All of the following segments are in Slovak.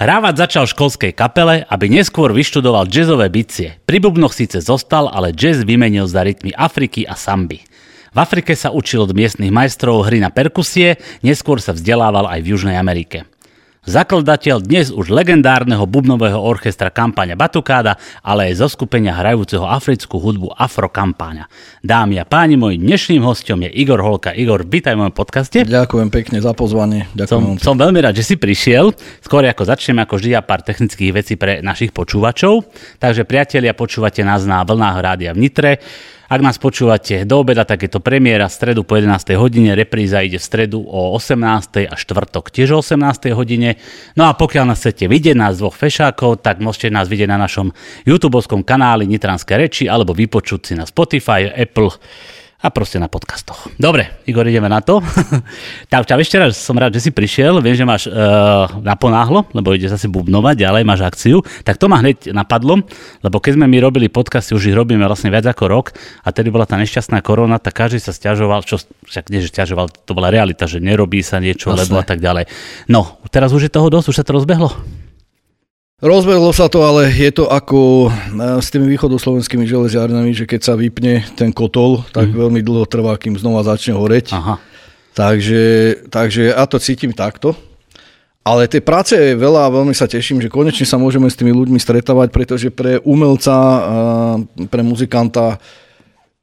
Hrávať začal v školskej kapele, aby neskôr vyštudoval jazzové bicie. Pri bubnoch síce zostal, ale jazz vymenil za rytmy Afriky a samby. V Afrike sa učil od miestnych majstrov hry na perkusie, neskôr sa vzdelával aj v Južnej Amerike. Zakladateľ dnes už legendárneho bubnového orchestra kampáňa Batukáda, ale aj zo skupenia hrajúceho africkú hudbu Afro kampáňa. Dámy a páni, môj dnešným hostom je Igor Holka. Igor, vítaj v mojom podcaste. Ďakujem pekne za pozvanie. Ďakujem som, som veľmi rád, že si prišiel. Skôr ako začnem, ako vždy, a pár technických vecí pre našich počúvačov. Takže priatelia, počúvate nás na vlnách rádia v Nitre. Ak nás počúvate do obeda, tak je to premiéra v stredu po 11. hodine, repríza ide v stredu o 18. a štvrtok tiež o 18. hodine. No a pokiaľ nás chcete vidieť, nás dvoch fešákov, tak môžete nás vidieť na našom youtube kanáli Nitranské reči alebo vypočuť si na Spotify, Apple, a proste na podcastoch. Dobre, Igor, ideme na to. tak ťa ešte raz som rád, že si prišiel. Viem, že máš uh, naponáhlo, lebo ide zase bubnovať, ďalej máš akciu. Tak to ma hneď napadlo, lebo keď sme my robili podcasty, už ich robíme vlastne viac ako rok a tedy bola tá nešťastná korona, tak každý sa stiažoval, čo však nie, že stiažoval, to bola realita, že nerobí sa niečo, vlastne. lebo a tak ďalej. No, teraz už je toho dosť, už sa to rozbehlo. Rozbehlo sa to, ale je to ako e, s tými východoslovenskými železiarnami, že keď sa vypne ten kotol, tak mm. veľmi dlho trvá, kým znova začne horeť. Aha. Takže, takže ja to cítim takto. Ale tej práce je veľa a veľmi sa teším, že konečne sa môžeme s tými ľuďmi stretávať, pretože pre umelca, pre muzikanta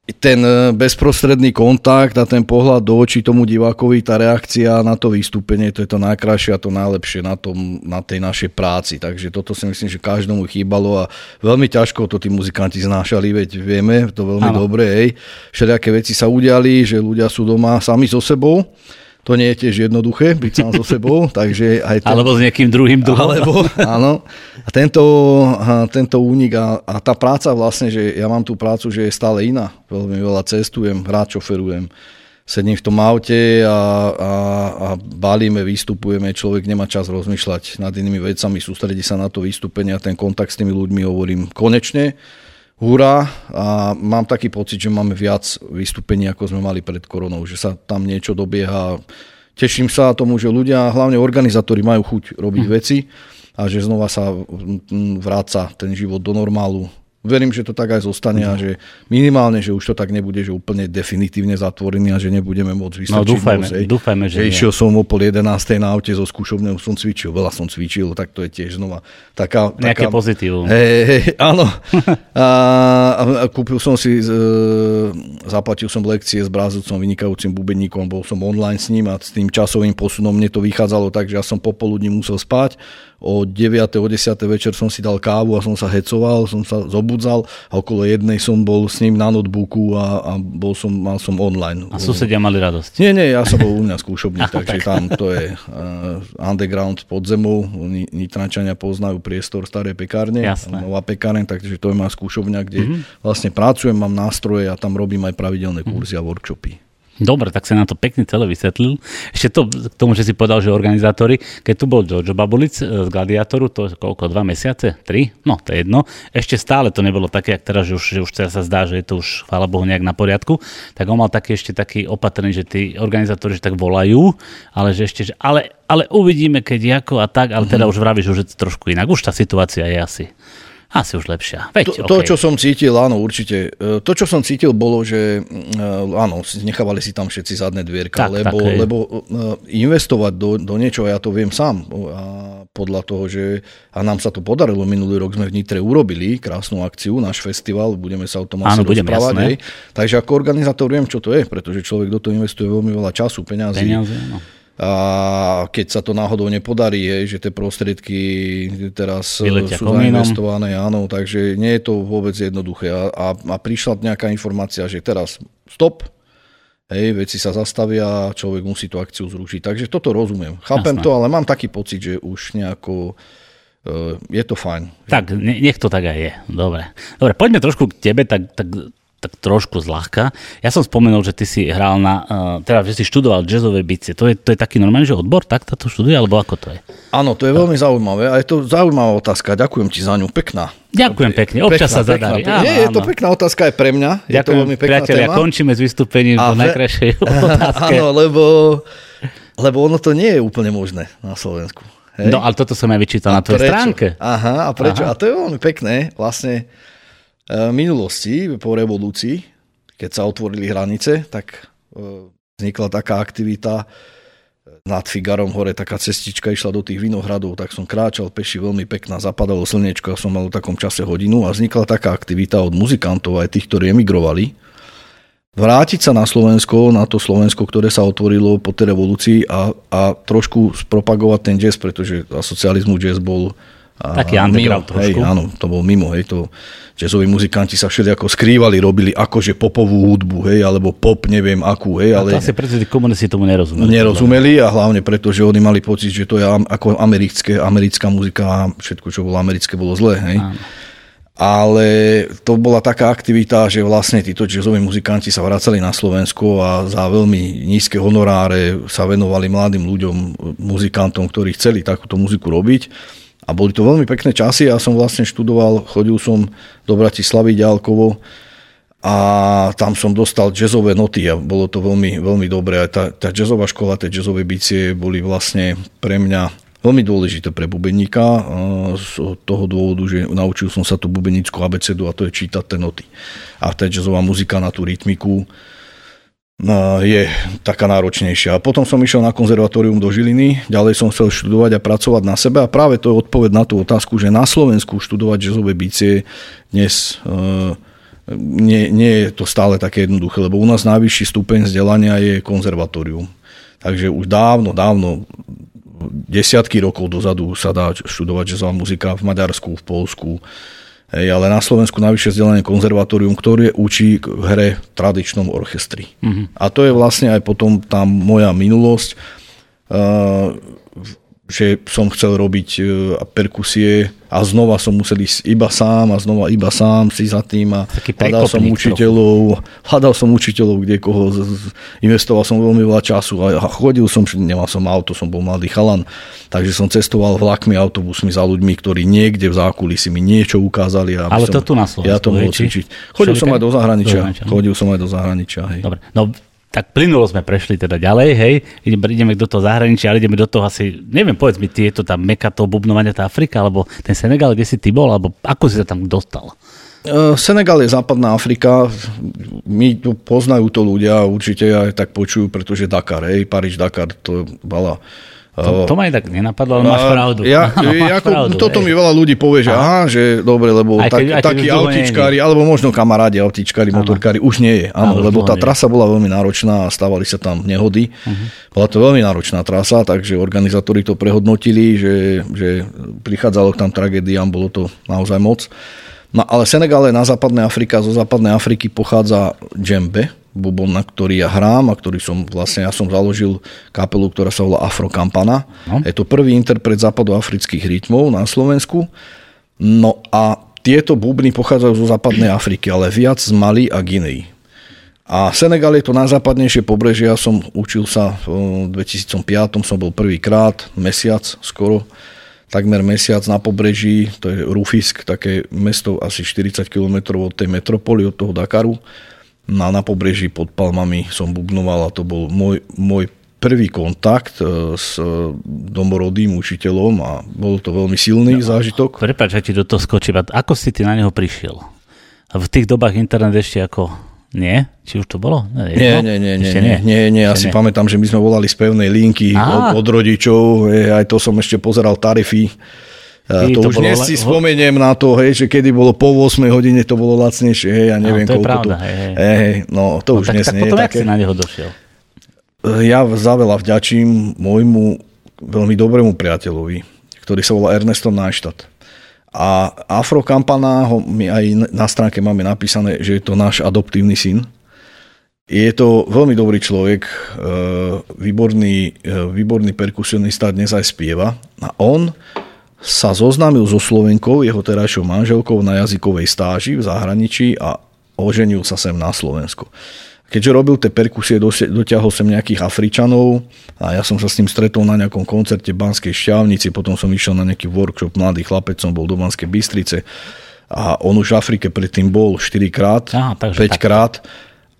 ten e, bezprostredný kontakt a ten pohľad do očí tomu divákovi, tá reakcia na to vystúpenie, to je to najkrajšie a to najlepšie na, tom, na tej našej práci. Takže toto si myslím, že každomu chýbalo a veľmi ťažko to tí muzikanti znášali, veď vieme to veľmi ano. dobre, hej. Všelijaké veci sa udiali, že ľudia sú doma sami so sebou to nie je tiež jednoduché, byť sám so sebou, takže aj to... Alebo s nejakým druhým druhom. Alebo, áno. A tento, tento únik a, a tá práca vlastne, že ja mám tú prácu, že je stále iná. Veľmi veľa cestujem, rád šoferujem, sedím v tom aute a, a, a balíme, vystupujeme, človek nemá čas rozmýšľať nad inými vecami, sústredí sa na to vystúpenie a ten kontakt s tými ľuďmi hovorím konečne hurá a mám taký pocit, že máme viac vystúpení, ako sme mali pred koronou, že sa tam niečo dobieha. Teším sa tomu, že ľudia, hlavne organizátori, majú chuť robiť hm. veci a že znova sa vráca ten život do normálu verím, že to tak aj zostane a mhm. že minimálne, že už to tak nebude, že úplne definitívne zatvorený a že nebudeme môcť vystačiť. No dúfajme, moc, dúfajme že, že išiel som o pol 11. na aute zo skúšobného, som cvičil, veľa som cvičil, tak to je tiež znova taká... Nejaké taká, pozitívum. Hej, hej, áno. a, a, kúpil som si, e, zaplatil som lekcie s brázovcom, vynikajúcim bubeníkom, bol som online s ním a s tým časovým posunom mne to vychádzalo tak, že ja som popoludní musel spať, o 9. o 10. večer som si dal kávu a som sa hecoval, som sa zobudzal a okolo jednej som bol s ním na notebooku a, a bol som, mal som online. A susedia mali radosť? Nie, nie, ja som bol u mňa skúšobný, takže tam to je uh, underground pod zemou, Nitrančania poznajú priestor staré pekárne, Jasné. nová pekárne, takže to je moja skúšobňa, kde mm-hmm. vlastne pracujem, mám nástroje a tam robím aj pravidelné kurzy mm-hmm. a workshopy. Dobre, tak sa na to pekne celé vysvetlil. Ešte to k tomu, že si povedal, že organizátori, keď tu bol Jojo Babulic e, z Gladiatoru, to je koľko, dva mesiace? Tri? No, to je jedno. Ešte stále to nebolo také, jak teraz, že už, že už teraz sa zdá, že je to už, chvála Bohu, nejak na poriadku. Tak on mal taký ešte taký opatrný, že tí organizátori že tak volajú, ale že ešte, že ale, ale uvidíme, keď ako a tak, ale teda mm-hmm. už vravíš, že je to trošku inak. Už tá situácia je asi asi už lepšia. Veď, to, okay. to, čo som cítil, áno, určite. E, to, čo som cítil, bolo, že e, áno, nechávali si tam všetci zadné dvierka, tak, lebo, tak, lebo e, investovať do, do niečoho, ja to viem sám, a podľa toho, že a nám sa to podarilo, minulý rok sme v Nitre urobili krásnu akciu, náš festival, budeme sa o tom asi áno, rozprávať. Hej. Takže ako organizátor viem, čo to je, pretože človek do toho investuje veľmi veľa času, peňazí. Peniaze, no a keď sa to náhodou nepodarí, je, že tie prostriedky teraz Vyletia sú zainvestované, áno, takže nie je to vôbec jednoduché. A, a, a prišla nejaká informácia, že teraz stop, hej, veci sa zastavia, človek musí tú akciu zrušiť. Takže toto rozumiem. Chápem Jasné. to, ale mám taký pocit, že už nejako uh, je to fajn. Tak, nech to tak aj je. Dobre. Dobre, poďme trošku k tebe, tak, tak tak trošku zľahka. Ja som spomenul, že ty si hral na, uh, teda, že si študoval jazzové bicie. To je, to je taký normálny, že odbor, tak táto študuje, alebo ako to je? Áno, to je veľmi zaujímavé a je to zaujímavá otázka. Ďakujem ti za ňu, pekná. Ďakujem pekne, občas pekná, sa zadarí. Pekná, áno, Nie, je to pekná otázka aj pre mňa. Ďakujem, je to veľmi pekná priatelia, téma. končíme s vystúpením a v najkrajšej otázke. Áno, lebo, lebo ono to nie je úplne možné na Slovensku. Hej? No ale toto som aj vyčítal a na tvojej stránke. Aha, a prečo? Aha. A to je veľmi pekné. Vlastne v minulosti, po revolúcii, keď sa otvorili hranice, tak e, vznikla taká aktivita nad Figarom hore, taká cestička išla do tých vinohradov, tak som kráčal peši, veľmi pekná, zapadalo slnečko som mal v takom čase hodinu a vznikla taká aktivita od muzikantov aj tých, ktorí emigrovali, vrátiť sa na Slovensko, na to Slovensko, ktoré sa otvorilo po tej revolúcii a, a trošku spropagovať ten jazz, pretože za socializmu jazz bol Taký underground mimo, trošku. Hej, áno, to bol mimo, hej, to jazzoví muzikanti sa všeli ako skrývali, robili akože popovú hudbu, hej, alebo pop, neviem akú, hej, ale... A to asi preto, že komunisti tomu nerozumeli. Nerozumeli a hlavne preto, že oni mali pocit, že to je ako americké, americká muzika a všetko, čo bolo americké, bolo zlé, hej. Áno ale to bola taká aktivita, že vlastne títo jazzoví muzikanti sa vracali na Slovensko a za veľmi nízke honoráre sa venovali mladým ľuďom, muzikantom, ktorí chceli takúto muziku robiť. A boli to veľmi pekné časy, ja som vlastne študoval, chodil som do Bratislavy ďalkovo a tam som dostal jazzové noty a bolo to veľmi, veľmi dobré. A tá, tá jazzová škola, tie jazzové bicie boli vlastne pre mňa veľmi dôležité pre bubeníka z toho dôvodu, že naučil som sa tú bubenickú abecedu a to je čítať tie noty. A tá jazzová muzika na tú rytmiku je taká náročnejšia. A potom som išiel na konzervatórium do Žiliny, ďalej som chcel študovať a pracovať na sebe a práve to je odpoveď na tú otázku, že na Slovensku študovať jazzové bicie dnes nie, nie je to stále také jednoduché, lebo u nás najvyšší stupeň vzdelania je konzervatórium. Takže už dávno, dávno desiatky rokov dozadu sa dá študovať jazzová muzika v Maďarsku, v Polsku, Hej, ale na Slovensku najvyššie vzdelané konzervatórium, ktoré učí k hre v tradičnom orchestri. Mm-hmm. A to je vlastne aj potom tá moja minulosť. Uh, že som chcel robiť e, perkusie a znova som musel ísť iba sám a znova iba sám si za tým a hľadal som učiteľov, hľadal som učiteľov, kde koho, investoval som veľmi veľa času a chodil som, nemal som auto, som bol mladý chalan, takže som cestoval vlakmi, autobusmi za ľuďmi, ktorí niekde v zákulisí mi niečo ukázali. A Ale to som, tu na Slovensku, Ja to mohol cvičiť. Chodil som aj do zahraničia. Chodil som aj do zahraničia. Hej. Dobre, no tak plynulo sme prešli teda ďalej, hej, ideme, ideme do toho zahraničia, ale ideme do toho asi, neviem, povedz mi, ty, je to tam meka toho bubnovania, tá Afrika, alebo ten Senegal, kde si ty bol, alebo ako si sa tam dostal? Uh, Senegal je západná Afrika, my tu poznajú to ľudia, určite aj tak počujú, pretože Dakar, hej, Paríž, Dakar, to bola to, to ma aj tak nenapadlo, ale máš pravdu. Ja, no, máš ako, pravdu, toto mi veľa ľudí povie, že aha, že dobre, lebo aj keď, tak, aj takí autičkári, alebo možno kamarádi autičkári, motorkári, už nie je. Áno, lebo tá trasa bola veľmi náročná a stávali sa tam nehody. Uh-huh. Bola to veľmi náročná trasa, takže organizátori to prehodnotili, že, že prichádzalo k tam tragédiám, bolo to naozaj moc. No ale Senegal je na západnej Afrike a zo západnej Afriky pochádza džembe, bubon, na ktorý ja hrám a ktorý som vlastne, ja som založil kapelu, ktorá sa volá Afro Campana. No. Je to prvý interpret západoafrických rytmov na Slovensku. No a tieto bubny pochádzajú zo západnej Afriky, ale viac z Mali a Guinei. A Senegal je to najzápadnejšie pobrežie, ja som učil sa v 2005, som bol prvýkrát, mesiac skoro, takmer mesiac na pobreží, to je Rufisk, také mesto asi 40 km od tej metropoly, od toho Dakaru na, na pobreží pod Palmami som bubnoval a to bol môj, môj prvý kontakt e, s e, domorodým učiteľom a bol to veľmi silný no, zážitok. Prepač, že ti do toho skočím. Ako si ty na neho prišiel? V tých dobách internet ešte ako... Nie? Či už to bolo? Nie, nie, nie, nie, nie, nie, nie, nie. Ja si nie. pamätám, že my sme volali z pevnej linky od, od rodičov, aj to som ešte pozeral tarify Ty, to, to už dnes si spomeniem na to, hej, že kedy bolo po 8 hodine, to bolo lacnejšie, hej, ja neviem, no, to koľko pravda, to... Hej, hej. Hej, no, to no, už tak, dnes tak nie potom je také. si na neho došiel? Ja za veľa vďačím môjmu veľmi dobrému priateľovi, ktorý sa volá Ernesto Náštat. A Afro Campana, ho my aj na stránke máme napísané, že je to náš adoptívny syn. Je to veľmi dobrý človek, e, výborný, e, výborný perkusionista, dnes aj spieva. A on sa zoznámil so Slovenkou, jeho terajšou manželkou na jazykovej stáži v zahraničí a oženil sa sem na Slovensku. Keďže robil tie perkusie, dotiahol sem nejakých Afričanov a ja som sa s ním stretol na nejakom koncerte v Banskej šťavnici, potom som išiel na nejaký workshop, mladý chlapec som bol do Banskej Bystrice a on už v Afrike predtým bol 4 krát, Aha, 5 krát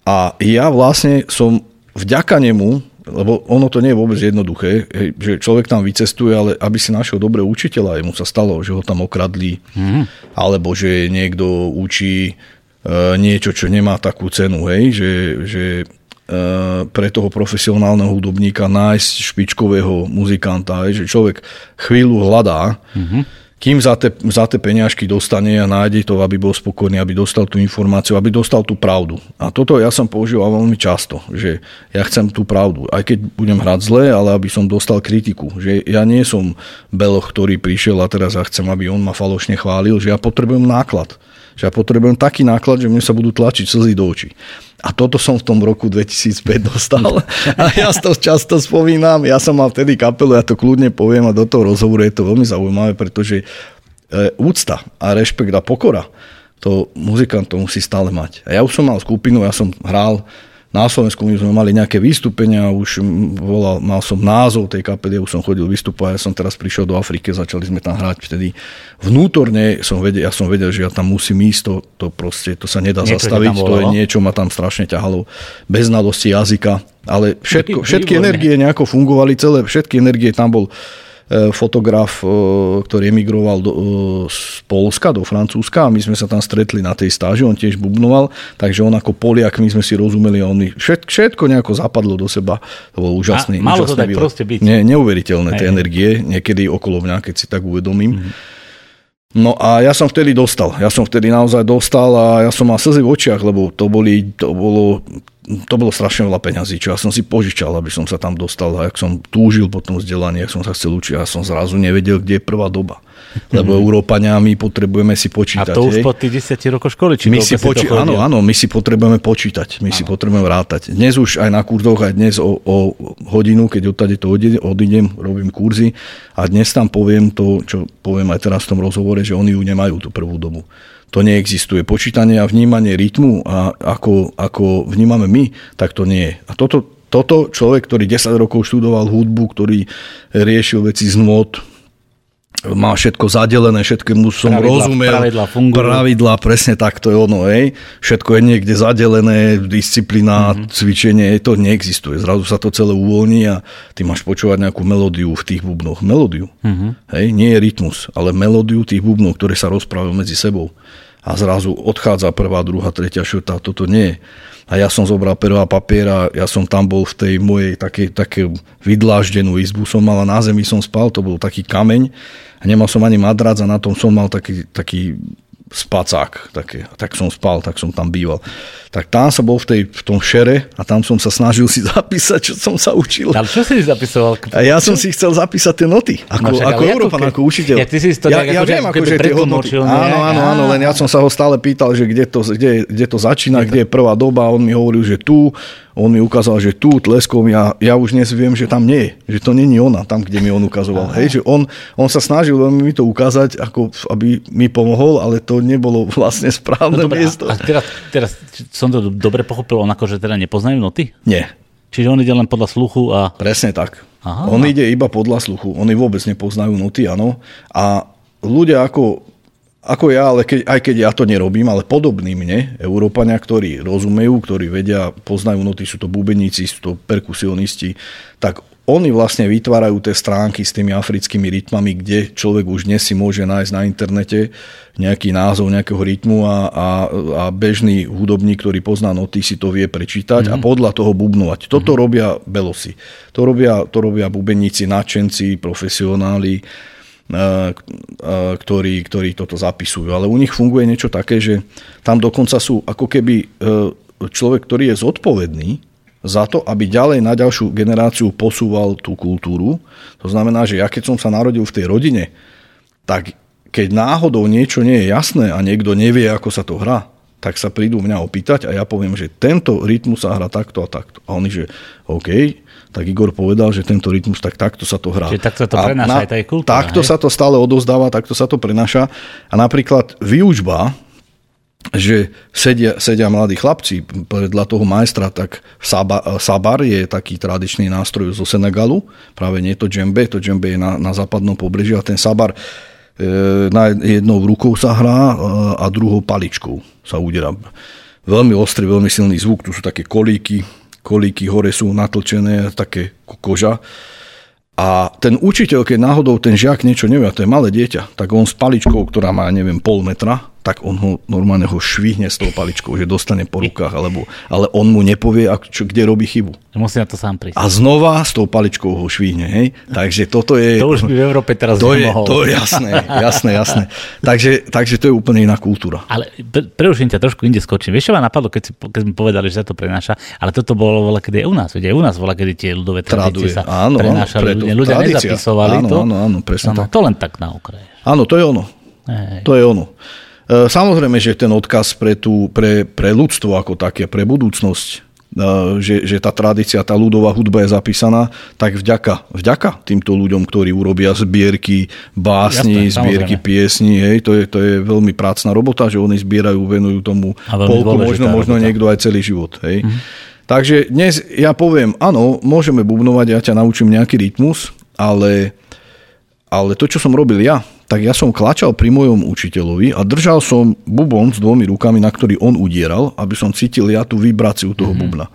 a ja vlastne som vďaka nemu lebo ono to nie je vôbec jednoduché, že človek tam vycestuje, ale aby si našiel dobré učiteľa, mu sa stalo, že ho tam okradli, mm. alebo že niekto učí uh, niečo, čo nemá takú cenu, hej, že, že uh, pre toho profesionálneho hudobníka nájsť špičkového muzikanta, hej, že človek chvíľu hľadá, mm-hmm kým za tie, za tie peňažky dostane a nájde to, aby bol spokojný, aby dostal tú informáciu, aby dostal tú pravdu. A toto ja som používal veľmi často, že ja chcem tú pravdu, aj keď budem hrať zle, ale aby som dostal kritiku. Že ja nie som beloch, ktorý prišiel a teraz ja chcem, aby on ma falošne chválil, že ja potrebujem náklad. Že ja potrebujem taký náklad, že mne sa budú tlačiť slzy do očí. A toto som v tom roku 2005 dostal. A ja to často spomínam. Ja som mal vtedy kapelu, ja to kľudne poviem a do toho rozhovoru je to veľmi zaujímavé, pretože e, úcta a rešpekt a pokora to muzikant to musí stále mať. A ja už som mal skupinu, ja som hral na Slovensku my sme mali nejaké vystúpenia, už volal, mal som názov tej kapely, už som chodil vystupovať, ja som teraz prišiel do Afriky, začali sme tam hrať vtedy. Vnútorne som vedel, ja som vedel, že ja tam musím ísť, to, to proste, to sa nedá niečo zastaviť, to je niečo, ma tam strašne ťahalo, bez znalosti jazyka, ale všetko, všetky energie nejako fungovali, celé, všetky energie tam bol fotograf, e, ktorý emigroval do, e, z Polska do Francúzska a my sme sa tam stretli na tej stáži, on tiež bubnoval, takže on ako Poliak, my sme si rozumeli a on všetko, všetko nejako zapadlo do seba. To bol úžasný. A malo úžasný to tak proste byť. Nie, neuveriteľné tie energie, niekedy okolo mňa, keď si tak uvedomím. Mm-hmm. No a ja som vtedy dostal, ja som vtedy naozaj dostal a ja som mal slzy v očiach, lebo to, boli, to bolo to bolo strašne veľa peňazí, čo ja som si požičal, aby som sa tam dostal a jak som túžil po tom vzdelaní, jak som sa chcel učiť, ja som zrazu nevedel, kde je prvá doba. Lebo mm. Európania my potrebujeme si počítať. A to už hej. po tých 10 rokoch školy? Či my si poči- áno, áno, my si potrebujeme počítať, my áno. si potrebujeme vrátať. Dnes už aj na kurzoch, aj dnes o, o hodinu, keď odtade to odídem, robím kurzy a dnes tam poviem to, čo poviem aj teraz v tom rozhovore, že oni ju nemajú tú prvú dobu to neexistuje. Počítanie a vnímanie rytmu, a ako, ako vnímame my, tak to nie je. A toto, toto človek, ktorý 10 rokov študoval hudbu, ktorý riešil veci z nôd, má všetko zadelené, všetkému som pravidla, rozumel. Pravidla fungujú. Pravidla, presne tak to je ono, hej. Všetko je niekde zadelené, disciplína, mm-hmm. cvičenie, to neexistuje. Zrazu sa to celé uvoľní a ty máš počúvať nejakú melódiu v tých bubnoch. Melódiu, mm-hmm. hej, nie je rytmus, ale melódiu tých bubnov, ktoré sa rozprávajú medzi sebou. A zrazu odchádza prvá, druhá, tretia šota, toto nie je. A ja som zobral pero a papier a ja som tam bol v tej mojej takej, také vydláždenú izbu som mal a na zemi som spal, to bol taký kameň a nemal som ani madrac a na tom som mal taký, taký spacák. Také. Tak som spal, tak som tam býval. Tak tam som bol v, tej, v tom šere a tam som sa snažil si zapísať, čo som sa učil. Ale čo si zapisoval? A ja som si chcel zapísať tie noty. Ako, no však, ako Európan, ako učiteľ. Ja, ty si to ja, ja viem, ako, že tie hodnoty. Áno, áno, áno, len ja som sa ho stále pýtal, že kde to, kde, kde to začína, kde je prvá doba on mi hovoril, že tu, on mi ukázal, že tu tleskom, ja, ja už dnes viem, že tam nie je, že to není ona, tam, kde mi on ukazoval. Hej, že on, on sa snažil veľmi mi to ukázať, ako aby mi pomohol, ale to nebolo vlastne správne no, miesto. A, a teraz, teraz som to dobre pochopil, on akože teda nepoznajú noty? Nie. Čiže on ide len podľa sluchu a... Presne tak. Aha. On ide iba podľa sluchu. Oni vôbec nepoznajú noty, áno. A ľudia ako ako ja, ale keď, aj keď ja to nerobím, ale podobní mne, Európania, ktorí rozumejú, ktorí vedia, poznajú noty, sú to bubeníci, sú to perkusionisti, tak oni vlastne vytvárajú tie stránky s tými africkými rytmami, kde človek už dnes si môže nájsť na internete nejaký názov nejakého rytmu a, a, a bežný hudobník, ktorý pozná noty, si to vie prečítať mm-hmm. a mhm. podľa toho bubnovať. Toto mm-hmm. robia belosi. To robia, to robia bubeníci, nadšenci, profesionáli ktorí, ktorí toto zapisujú. Ale u nich funguje niečo také, že tam dokonca sú ako keby e, človek, ktorý je zodpovedný za to, aby ďalej na ďalšiu generáciu posúval tú kultúru. To znamená, že ja keď som sa narodil v tej rodine, tak keď náhodou niečo nie je jasné a niekto nevie, ako sa to hrá, tak sa prídu mňa opýtať a ja poviem, že tento rytmus sa hrá takto a takto. A oni, že OK, tak Igor povedal, že tento rytmus, tak takto sa to hrá. Čiže takto sa to prenáša aj tej kultúra. Takto hej? sa to stále odozdáva, takto sa to prenáša. A napríklad výučba, že sedia, sedia mladí chlapci vedľa toho majstra, tak saba, sabar je taký tradičný nástroj zo Senegalu, práve nie to džembe, to džembe je na, na západnom pobreží a ten sabar e, na jednou rukou sa hrá e, a druhou paličkou sa udiera. Veľmi ostrý, veľmi silný zvuk, tu sú také kolíky, kolíky hore sú natlčené, také koža. A ten učiteľ, keď náhodou ten žiak niečo nevie, to je malé dieťa, tak on s paličkou, ktorá má, neviem, pol metra, tak on ho normálne ho švihne s tou paličkou, že dostane po rukách, alebo, ale on mu nepovie, čo, kde robí chybu. Musí na to sám prísť. A znova s tou paličkou ho švihne, hej? Takže toto je... To už by v Európe teraz to je, to je jasné, jasné, jasné. takže, takže to je úplne iná kultúra. Ale pre, preuším ťa trošku inde skočím. Vieš, čo ma napadlo, keď, si, keď sme povedali, že sa to prenáša, ale toto bolo voľa, kedy aj u nás. Veď aj u nás voľa, kedy tie ľudové tradície sa áno, prenášali. Áno, ľudia, ľudia nezapisovali áno, to. Áno, áno, presne áno, tak. To len tak na okraji. Áno, to je ono. Hej. To je ono. E, samozrejme, že ten odkaz pre, tú, pre, pre ľudstvo ako také, pre budúcnosť, e, že, že tá tradícia, tá ľudová hudba je zapísaná, tak vďaka, vďaka týmto ľuďom, ktorí urobia zbierky básni, Jasne, zbierky samozrejme. piesní, hej, to je, to je veľmi prácná robota, že oni zbierajú, venujú tomu polku, možno, možno niekto aj celý život. Hej. Mm-hmm. Takže dnes ja poviem, áno, môžeme bubnovať, ja ťa naučím nejaký rytmus, ale, ale to, čo som robil ja, tak ja som klačal pri mojom učiteľovi a držal som bubon s dvomi rukami, na ktorý on udieral, aby som cítil ja tú vibráciu toho mm-hmm. bubna.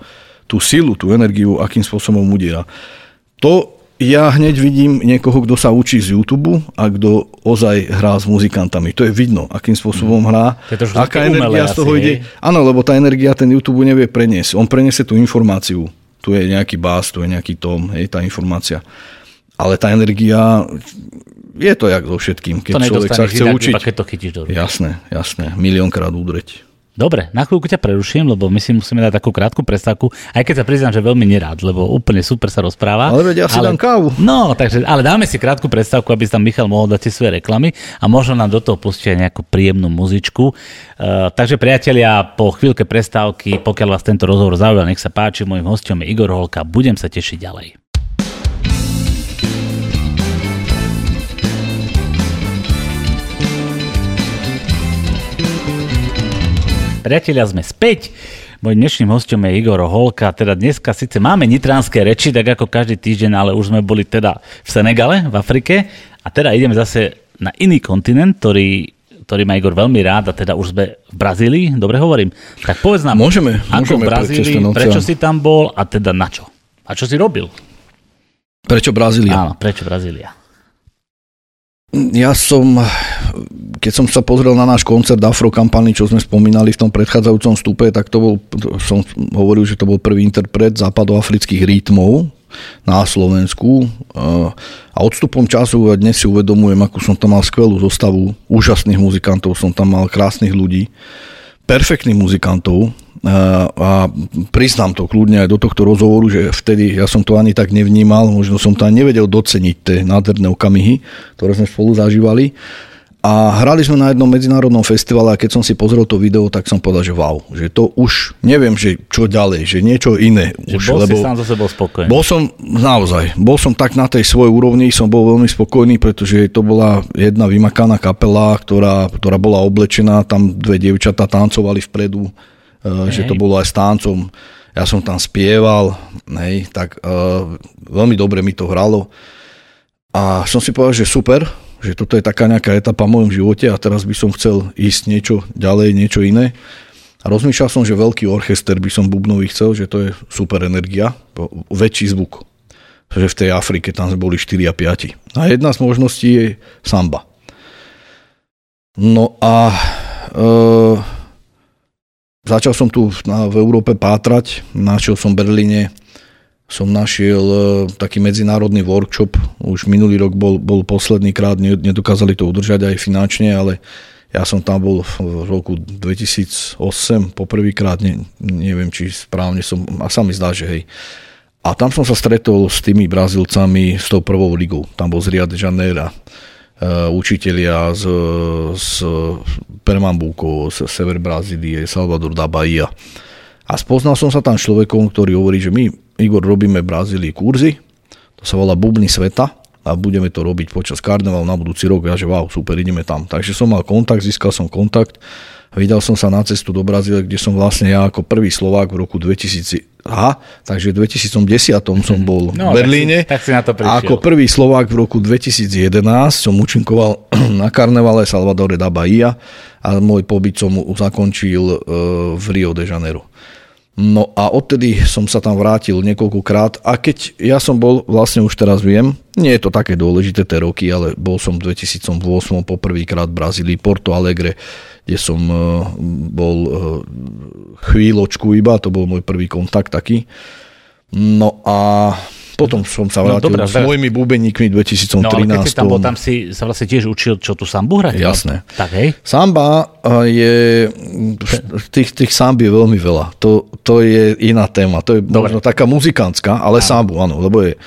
Tú silu, tú energiu, akým spôsobom udiera. To ja hneď vidím niekoho, kto sa učí z YouTube a kto ozaj hrá s muzikantami. To je vidno, akým spôsobom mhm. hrá, aká energia z toho ide. Áno, lebo tá energia ten YouTube nevie preniesť. On preniesie tú informáciu. Tu je nejaký bás, tu je nejaký tom, hej, tá informácia. Ale tá energia je to jak so všetkým, keď to človek sa chce učiť. keď to chytíš do ruky. Jasné, jasné, miliónkrát udreť. Dobre, na chvíľku ťa preruším, lebo my si musíme dať takú krátku prestávku, aj keď sa priznám, že veľmi nerád, lebo úplne super sa rozpráva. Ale veď ja si ale, dám kávu. No, takže, ale dáme si krátku prestávku, aby tam Michal mohol dať tie svoje reklamy a možno nám do toho pustia nejakú príjemnú muzičku. Uh, takže priatelia, po chvíľke prestávky, pokiaľ vás tento rozhovor zaujal, nech sa páči, môjim hostom je Igor Holka, budem sa tešiť ďalej. Priatelia, sme späť. Mojím dnešným hostom je Igor Holka. Teda dneska síce máme nitranské reči, tak ako každý týždeň, ale už sme boli teda v Senegale, v Afrike. A teda ideme zase na iný kontinent, ktorý ktorý má Igor veľmi rád a teda už sme v Brazílii, dobre hovorím. Tak povedz nám, môžeme, ako môžeme v Brazílii, prečo si tam bol a teda na čo? A čo si robil? Prečo Brazília? Áno, prečo Brazília? Ja som, keď som sa pozrel na náš koncert Afro Kampany, čo sme spomínali v tom predchádzajúcom stupe, tak to bol, som hovoril, že to bol prvý interpret západoafrických rytmov na Slovensku. A odstupom času a dnes si uvedomujem, akú som tam mal skvelú zostavu úžasných muzikantov, som tam mal krásnych ľudí, perfektných muzikantov, a priznám to kľudne aj do tohto rozhovoru, že vtedy ja som to ani tak nevnímal, možno som to ani nevedel doceniť tie nádherné okamihy, ktoré sme spolu zažívali. A hrali sme na jednom medzinárodnom festivale a keď som si pozrel to video, tak som povedal, že wow, že to už neviem, že čo ďalej, že niečo iné. Že už, bol lebo si sám za sebou spokojný. Bol som, naozaj, bol som tak na tej svojej úrovni, som bol veľmi spokojný, pretože to bola jedna vymakaná kapela, ktorá, ktorá bola oblečená, tam dve dievčatá tancovali vpredu, hej. že to bolo aj s táncom. Ja som tam spieval, hej, tak uh, veľmi dobre mi to hralo. A som si povedal, že super, že toto je taká nejaká etapa v mojom živote a teraz by som chcel ísť niečo ďalej, niečo iné. A rozmýšľal som, že veľký orchester by som bubnový chcel, že to je super energia, väčší zvuk. Že v tej Afrike tam boli 4 a 5. A jedna z možností je samba. No a uh, Začal som tu v Európe pátrať, našiel som v Berlíne, som našiel e, taký medzinárodný workshop, už minulý rok bol, bol posledný krát, nedokázali to udržať aj finančne, ale ja som tam bol v roku 2008 poprvýkrát, ne, neviem, či správne som, a sa mi zdá, že hej. A tam som sa stretol s tými Brazílcami, s tou prvou ligou. Tam bol z Rio de Janeiro učitelia z, z Pernambuco, z Sever Brazílie, Salvador da Bahia. A spoznal som sa tam človekom, ktorý hovorí, že my, Igor, robíme v Brazílii kurzy, to sa volá Bubny sveta a budeme to robiť počas karnevalu na budúci rok. Ja že wow, super, ideme tam. Takže som mal kontakt, získal som kontakt Vydal som sa na cestu do Brazílie, kde som vlastne ja ako prvý Slovák v roku 2000, aha, takže v 2010 som mhm. bol no, v Berlíne. Tak si, tak si na to prišiel. A ako prvý Slovák v roku 2011 som účinkoval na karnevale Salvadore da Bahia a môj pobyt som zakončil e, v Rio de Janeiro. No a odtedy som sa tam vrátil niekoľkokrát a keď ja som bol, vlastne už teraz viem, nie je to také dôležité tie roky, ale bol som v 2008 poprvýkrát v Brazílii, Porto Alegre, kde som e, bol e, chvíľočku iba, to bol môj prvý kontakt taký. No a potom som sa no, vrátil no, dobrá, s mojimi bubeníkmi 2013. No ale keď si tam bol, tam si sa vlastne tiež učil, čo tu sambu hrať? Jasné. Tak hej. Samba je, tých, tých samb je veľmi veľa. To, to je iná téma. To je Dobre. možno taká muzikánska, ale áno. sambu, áno, lebo je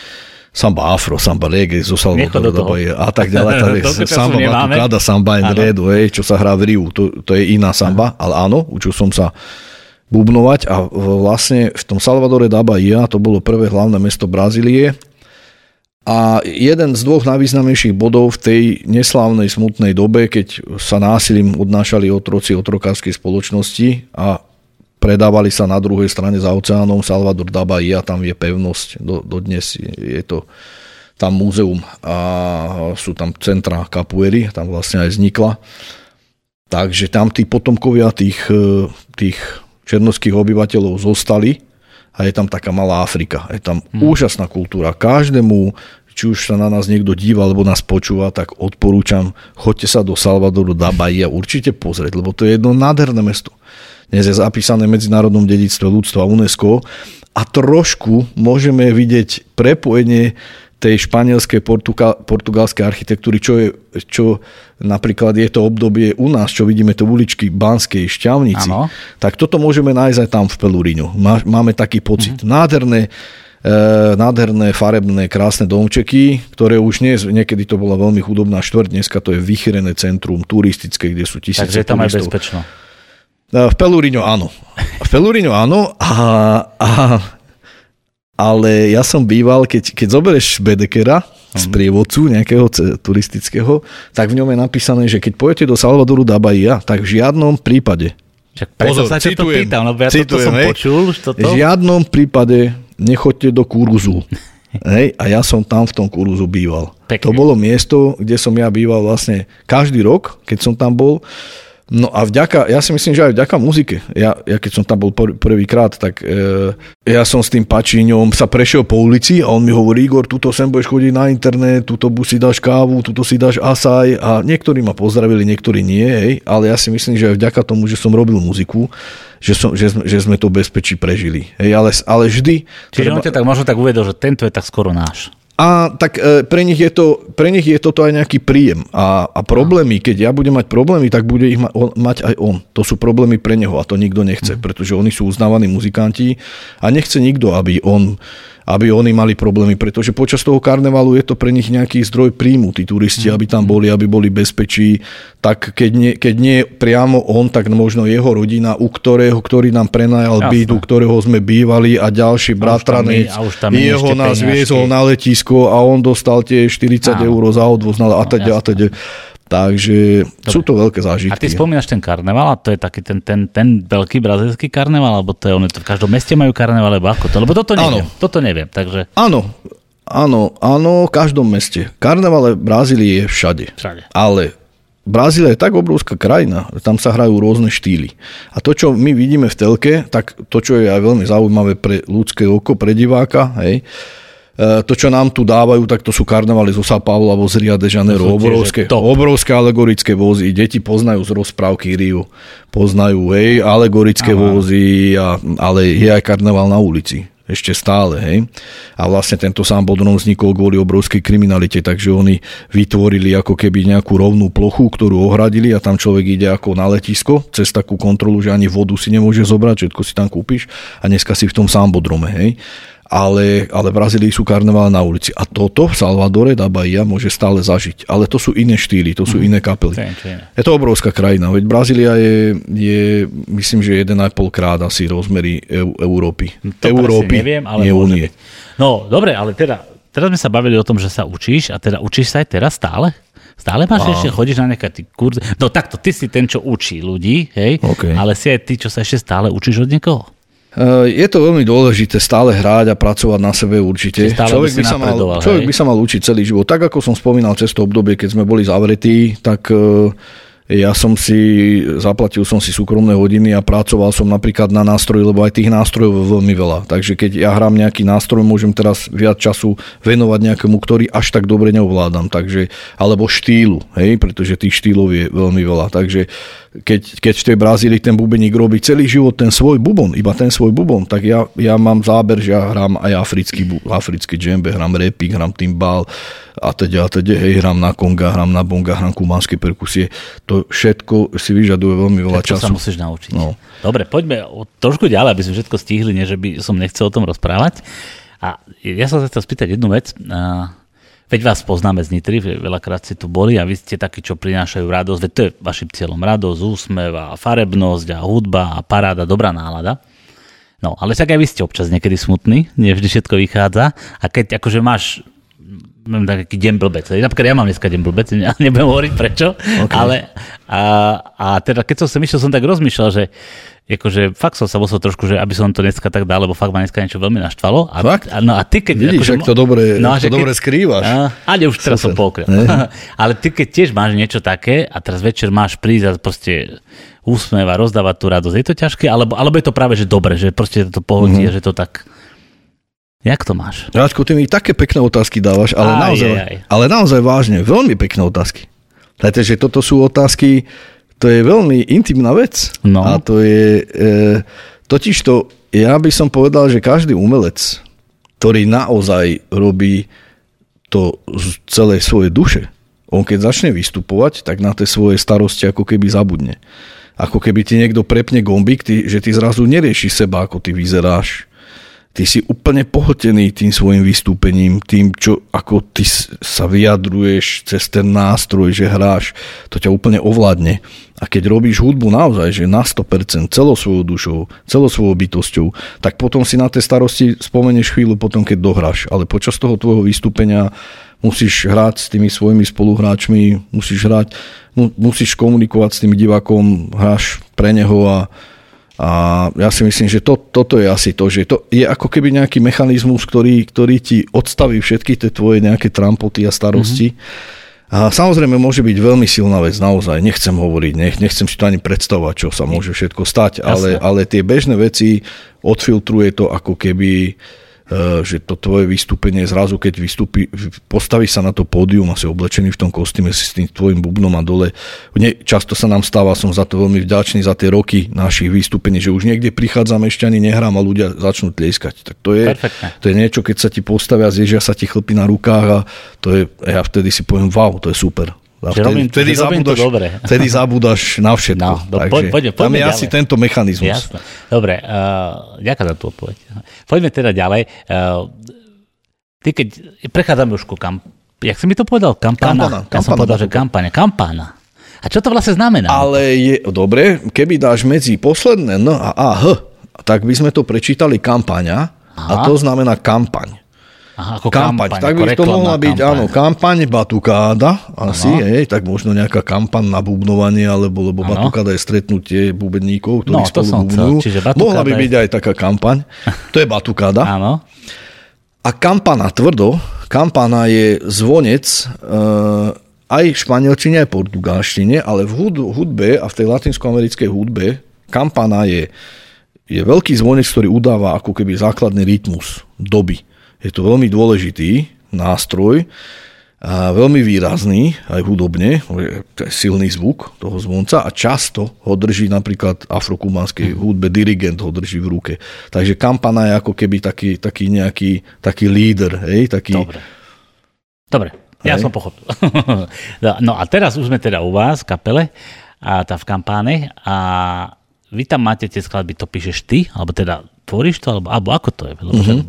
samba afro, samba reggae, zo Salvador, a tak ďalej. Tady, samba batucada, samba and redu, čo sa hrá v Riu, to, to je iná samba, ale áno, učil som sa bubnovať a vlastne v tom Salvadore da Bahia, to bolo prvé hlavné mesto Brazílie a jeden z dvoch najvýznamnejších bodov v tej neslávnej smutnej dobe, keď sa násilím odnášali otroci otrokárskej spoločnosti a predávali sa na druhej strane za oceánom Salvador da Bahia, tam je pevnosť, do, do dnes je to tam múzeum a sú tam centra kapuery, tam vlastne aj vznikla. Takže tam tí potomkovia tých, tých černovských obyvateľov zostali a je tam taká malá Afrika. Je tam hmm. úžasná kultúra. Každému, či už sa na nás niekto díva alebo nás počúva, tak odporúčam, choďte sa do Salvadoru da Bahia určite pozrieť, lebo to je jedno nádherné mesto. Dnes je zapísané v Medzinárodnom dedictve ľudstva UNESCO a trošku môžeme vidieť prepojenie tej španielskej, portugalskej architektúry, čo, je, čo napríklad je to obdobie u nás, čo vidíme to uličky Banskej šťavnici, ano. tak toto môžeme nájsť aj tam v Pelúriňu. Máme taký pocit. Mm-hmm. Nádherné, e, nádherné, farebné, krásne domčeky, ktoré už nie, niekedy to bola veľmi chudobná štvrť, dneska to je vychyrené centrum turistické, kde sú tisíce Takže je tam turistov. aj bezpečno. E, v Pelúriňo áno. V Pelúriňo áno a, a ale ja som býval, keď, keď zoberieš Bedekera z mhm. prievodcu nejakého turistického, tak v ňom je napísané, že keď pôjdete do Salvadoru da Bahia, tak v žiadnom prípade Čak preto Pozor, sa citujem, to pýtam, lebo ja citujem, toto som hej, počul. Už toto? V žiadnom prípade nechoďte do Kuruzu. hej, a ja som tam v tom Kuruzu býval. Pekne. To bolo miesto, kde som ja býval vlastne každý rok, keď som tam bol. No a vďaka, ja si myslím, že aj vďaka muzike. Ja, ja keď som tam bol pr- prvýkrát, tak e, ja som s tým pačíňom sa prešiel po ulici a on mi hovorí, Igor, tuto sem budeš chodiť na internet, tuto si dáš kávu, tuto si dáš asaj a niektorí ma pozdravili, niektorí nie, hej, ale ja si myslím, že aj vďaka tomu, že som robil muziku, že, som, že, že sme to bezpečí prežili. Hej, ale, ale vždy... Čiže treba... on ťa tak možno tak uvedol, že tento je tak skoro náš. A tak e, pre nich, je to, pre nich je toto aj nejaký príjem. A, a problémy, keď ja budem mať problémy, tak bude ich ma, on, mať aj on. To sú problémy pre neho a to nikto nechce, mm. pretože oni sú uznávaní muzikanti a nechce nikto, aby on aby oni mali problémy, pretože počas toho karnevalu je to pre nich nejaký zdroj príjmu, tí turisti, aby tam boli, aby boli bezpečí, tak keď nie, keď nie priamo on, tak možno jeho rodina, u ktorého, ktorý nám prenajal Jasne. byt, u ktorého sme bývali a ďalší bratranec, jeho nás viezol na letisko a on dostal tie 40 eur za odvoz a teda a teda. Takže Dobre. sú to veľké zážitky. A ty spomínaš ten karneval a to je taký ten, ten, ten veľký brazilský karneval, alebo to je, oni to v každom meste majú karneval, alebo ako to? Lebo toto neviem, ano. toto neviem, takže... Áno, áno, áno, v každom meste. Karneval v Brazílii je všade. Všade. Ale Brazília je tak obrovská krajina, tam sa hrajú rôzne štýly. A to, čo my vidíme v telke, tak to, čo je aj veľmi zaujímavé pre ľudské oko, pre diváka, hej, to, čo nám tu dávajú, tak to sú karnevaly zo São Paulo alebo z Rio de Janeiro. Obrovské, obrovské alegorické vozy. Deti poznajú z rozprávky Rio. Poznajú, hej, alegorické Aha. vozy, a, ale je aj karneval na ulici. Ešte stále, hej. A vlastne tento sám Bodron vznikol kvôli obrovskej kriminalite, takže oni vytvorili ako keby nejakú rovnú plochu, ktorú ohradili a tam človek ide ako na letisko, cez takú kontrolu, že ani vodu si nemôže zobrať, všetko si tam kúpiš a dneska si v tom sám Bodrome, hej ale, ale v Brazílii sú karnevály na ulici. A toto v Salvadore da Bahia môže stále zažiť. Ale to sú iné štýly, to sú mm. iné kapely. Je to obrovská krajina, veď Brazília je, je myslím, že 1,5 krát asi rozmery Európy. To Európy, neviem, ale nie Únie. No, dobre, ale teda, teraz sme sa bavili o tom, že sa učíš a teda učíš sa aj teraz stále? Stále máš ešte, chodíš na nejaké kurzy? No takto, ty si ten, čo učí ľudí, hej? Okay. Ale si aj ty, čo sa ešte stále učíš od niekoho? Eh, je to veľmi dôležité stále hrať a pracovať na sebe určite. Človek, by sa, mal, človek by sa mal učiť celý život. Tak ako som spomínal cez to obdobie, keď sme boli zavretí, tak eh, ja som si, zaplatil som si súkromné hodiny a pracoval som napríklad na nástroji, lebo aj tých nástrojov je veľmi veľa. Takže keď ja hrám nejaký nástroj, môžem teraz viac času venovať nejakému, ktorý až tak dobre neovládam. Takže, alebo štýlu, hej, pretože tých štýlov je veľmi veľa. Takže keď, keď v tej Brazílii ten bubeník robí celý život ten svoj bubon, iba ten svoj bubon, tak ja, ja mám záber, že ja hrám aj africký, africký džembe, hrám repik, hrám timbal a teda, a teda, hej, hrám na konga, hrám na bonga, hrám kumanské perkusie. To všetko si vyžaduje veľmi veľa všetko času. sa musíš naučiť. No. Dobre, poďme trošku ďalej, aby sme všetko stihli, nie že by som nechcel o tom rozprávať. A ja sa chcel spýtať jednu vec. Veď vás poznáme z Nitry, veľakrát ste tu boli a vy ste takí, čo prinášajú radosť, veď to je vašim cieľom. Radosť, úsmev a farebnosť a hudba a paráda, dobrá nálada. No, ale tak aj vy ste občas niekedy smutní, nie vždy všetko vychádza a keď akože máš mám taký deň blbec. Napríklad ja mám dneska deň blbec, nebudem hovoriť prečo, okay. ale a, a teda keď som sa myšiel, som tak rozmýšľal, že akože fakt som sa musel trošku, že aby som to dneska tak dal, lebo fakt ma dneska niečo veľmi naštvalo. A, fakt? A, no a ty keď... Vidíš, akože, to dobre, no, to dobre skrývaš. A, ale už teraz som polkryl. ale ty keď tiež máš niečo také a teraz večer máš prísť a proste úsmev a rozdávať tú radosť, je to ťažké? Alebo, alebo je to práve, že dobre, že proste to pohodí, mm-hmm. že to tak... Jak to máš? Ráčko, ty mi také pekné otázky dávaš, ale, aj, naozaj, aj, aj. ale naozaj vážne, veľmi pekné otázky. Takže toto sú otázky, to je veľmi intimná vec. No. A to je, e, totiž to, ja by som povedal, že každý umelec, ktorý naozaj robí to z celej svojej duše, on keď začne vystupovať, tak na tie svoje starosti ako keby zabudne. Ako keby ti niekto prepne gombík, ty, že ty zrazu neriešiš seba, ako ty vyzeráš, ty si úplne pohltený tým svojim vystúpením, tým, čo, ako ty sa vyjadruješ cez ten nástroj, že hráš, to ťa úplne ovládne. A keď robíš hudbu naozaj, že na 100%, celou svojou dušou, celou svojou bytosťou, tak potom si na tej starosti spomenieš chvíľu potom, keď dohráš. Ale počas toho tvojho vystúpenia musíš hrať s tými svojimi spoluhráčmi, musíš hrať, musíš komunikovať s tým divákom, hráš pre neho a a ja si myslím, že to, toto je asi to, že to je ako keby nejaký mechanizmus, ktorý, ktorý ti odstaví všetky tie tvoje nejaké trampoty a starosti. Mm-hmm. A samozrejme môže byť veľmi silná vec, naozaj, nechcem hovoriť, nech, nechcem si to ani predstavovať, čo sa môže všetko stať, ale, ale tie bežné veci odfiltruje to ako keby Eh, že to tvoje vystúpenie zrazu, keď vystúpi, postaví sa na to pódium a si oblečený v tom kostýme si s tým tvojim bubnom a dole. Nie, často sa nám stáva, som za to veľmi vďačný za tie roky našich vystúpení, že už niekde prichádzam ešte ani nehrám a ľudia začnú tlieskať. Tak to je, to je niečo, keď sa ti postavia, zježia sa ti chlpy na rukách a to je, ja vtedy si poviem, wow, to je super. A vtedy, robím, vtedy, zabúdaš, to dobre. vtedy zabúdaš na všetko. No, do, Takže poď, poďme, tam je ďalej. asi tento mechanizmus. Jasne. Dobre, uh, ďakujem za tú odpoveď. Poďme teda ďalej. Uh, ty keď prechádzame už ku kam... Jak si mi to povedal? Kampana? kampana ja som povedal, že kampania. Kampana. A čo to vlastne znamená? Ale je, dobre, keby dáš medzi posledné N a A, H, tak by sme to prečítali kampania a to znamená kampaň. Aha, ako kampaň. kampaň tak by to mohla byť, kampaň. áno, kampaň Batukáda, asi, hej, tak možno nejaká kampaň na bubnovanie, alebo lebo ano. Batukáda je stretnutie bubeníkov, ktorí no, spolu bubnujú. Mohla by je... byť aj taká kampaň. To je Batukáda. Áno. A kampana tvrdo, kampana je zvonec e, aj v španielčine, aj v portugalštine, ale v hudbe a v tej latinskoamerickej hudbe kampana je, je veľký zvonec, ktorý udáva ako keby základný rytmus doby. Je to veľmi dôležitý nástroj, a veľmi výrazný, aj hudobne, to je silný zvuk toho zvonca a často ho drží napríklad afrokubanskej mhm. hudbe, dirigent ho drží v ruke. Takže kampana je ako keby taký, taký nejaký taký líder, hej, taký... Dobre. Dobre, ja som pochopil. No, a teraz už sme teda u vás kapele, a tá v kampáne a vy tam máte tie skladby, to píšeš ty, alebo teda tvoríš to, alebo, alebo ako to je? Lebo mm-hmm.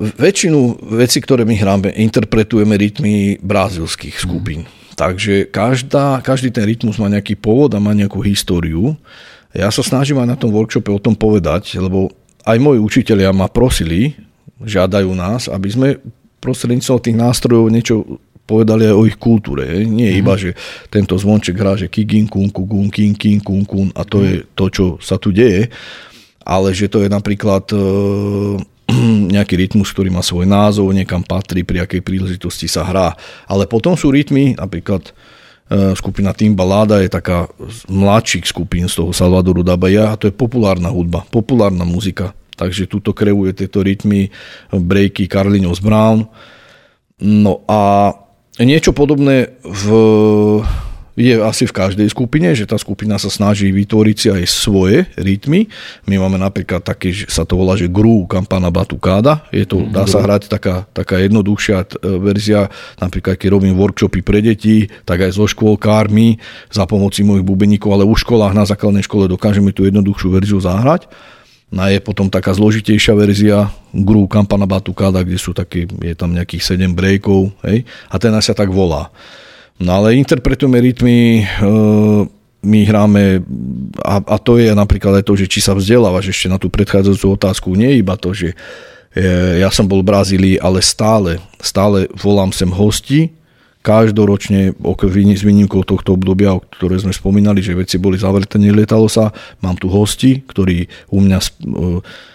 Väčšinu vecí, ktoré my hráme, interpretujeme rytmy brazilských mhm. skupín. Mm. Takže každá, každý ten rytmus má nejaký pôvod a má nejakú históriu. Ja sa snažím aj na tom workshope o tom povedať, lebo aj moji učiteľia ma prosili, žiadajú nás, aby sme prostredníctvom tých nástrojov niečo povedali aj o ich kultúre. Nie mm. iba, že tento zvonček hrá, že kigin, kun, kun, kin, kin, kun, kun a to mm. je to, čo sa tu deje, ale že to je napríklad nejaký rytmus, ktorý má svoj názov, niekam patrí, pri akej príležitosti sa hrá. Ale potom sú rytmy, napríklad skupina Timbalada je taká mladších skupín z toho Salvadoru Dabaja a to je populárna hudba, populárna muzika. Takže tuto kreuje tieto rytmy, breaky Carlinhos Brown. No a niečo podobné v je asi v každej skupine, že tá skupina sa snaží vytvoriť si aj svoje rytmy. My máme napríklad také, že sa to volá, že Gru Kampana Batukáda. Je to, dá sa hrať taká, taká jednoduchšia e, verzia, napríklad keď robím workshopy pre deti, tak aj so škôlkármi za pomoci mojich bubeníkov, ale v školách na základnej škole dokážeme tú jednoduchšiu verziu zahrať. No a je potom taká zložitejšia verzia Gru Kampana Batukáda, kde sú také, je tam nejakých 7 breakov, hej, a ten sa tak volá. No ale interpretujeme rytmy, eh, my hráme, a, a to je napríklad aj to, že či sa vzdelávaš ešte na tú predchádzajúcu otázku, nie iba to, že eh, ja som bol v Brazílii, ale stále, stále volám sem hosti, každoročne, s výnimkou tohto obdobia, o ktoré sme spomínali, že veci boli zavreté, nelietalo sa, mám tu hosti, ktorí u mňa eh,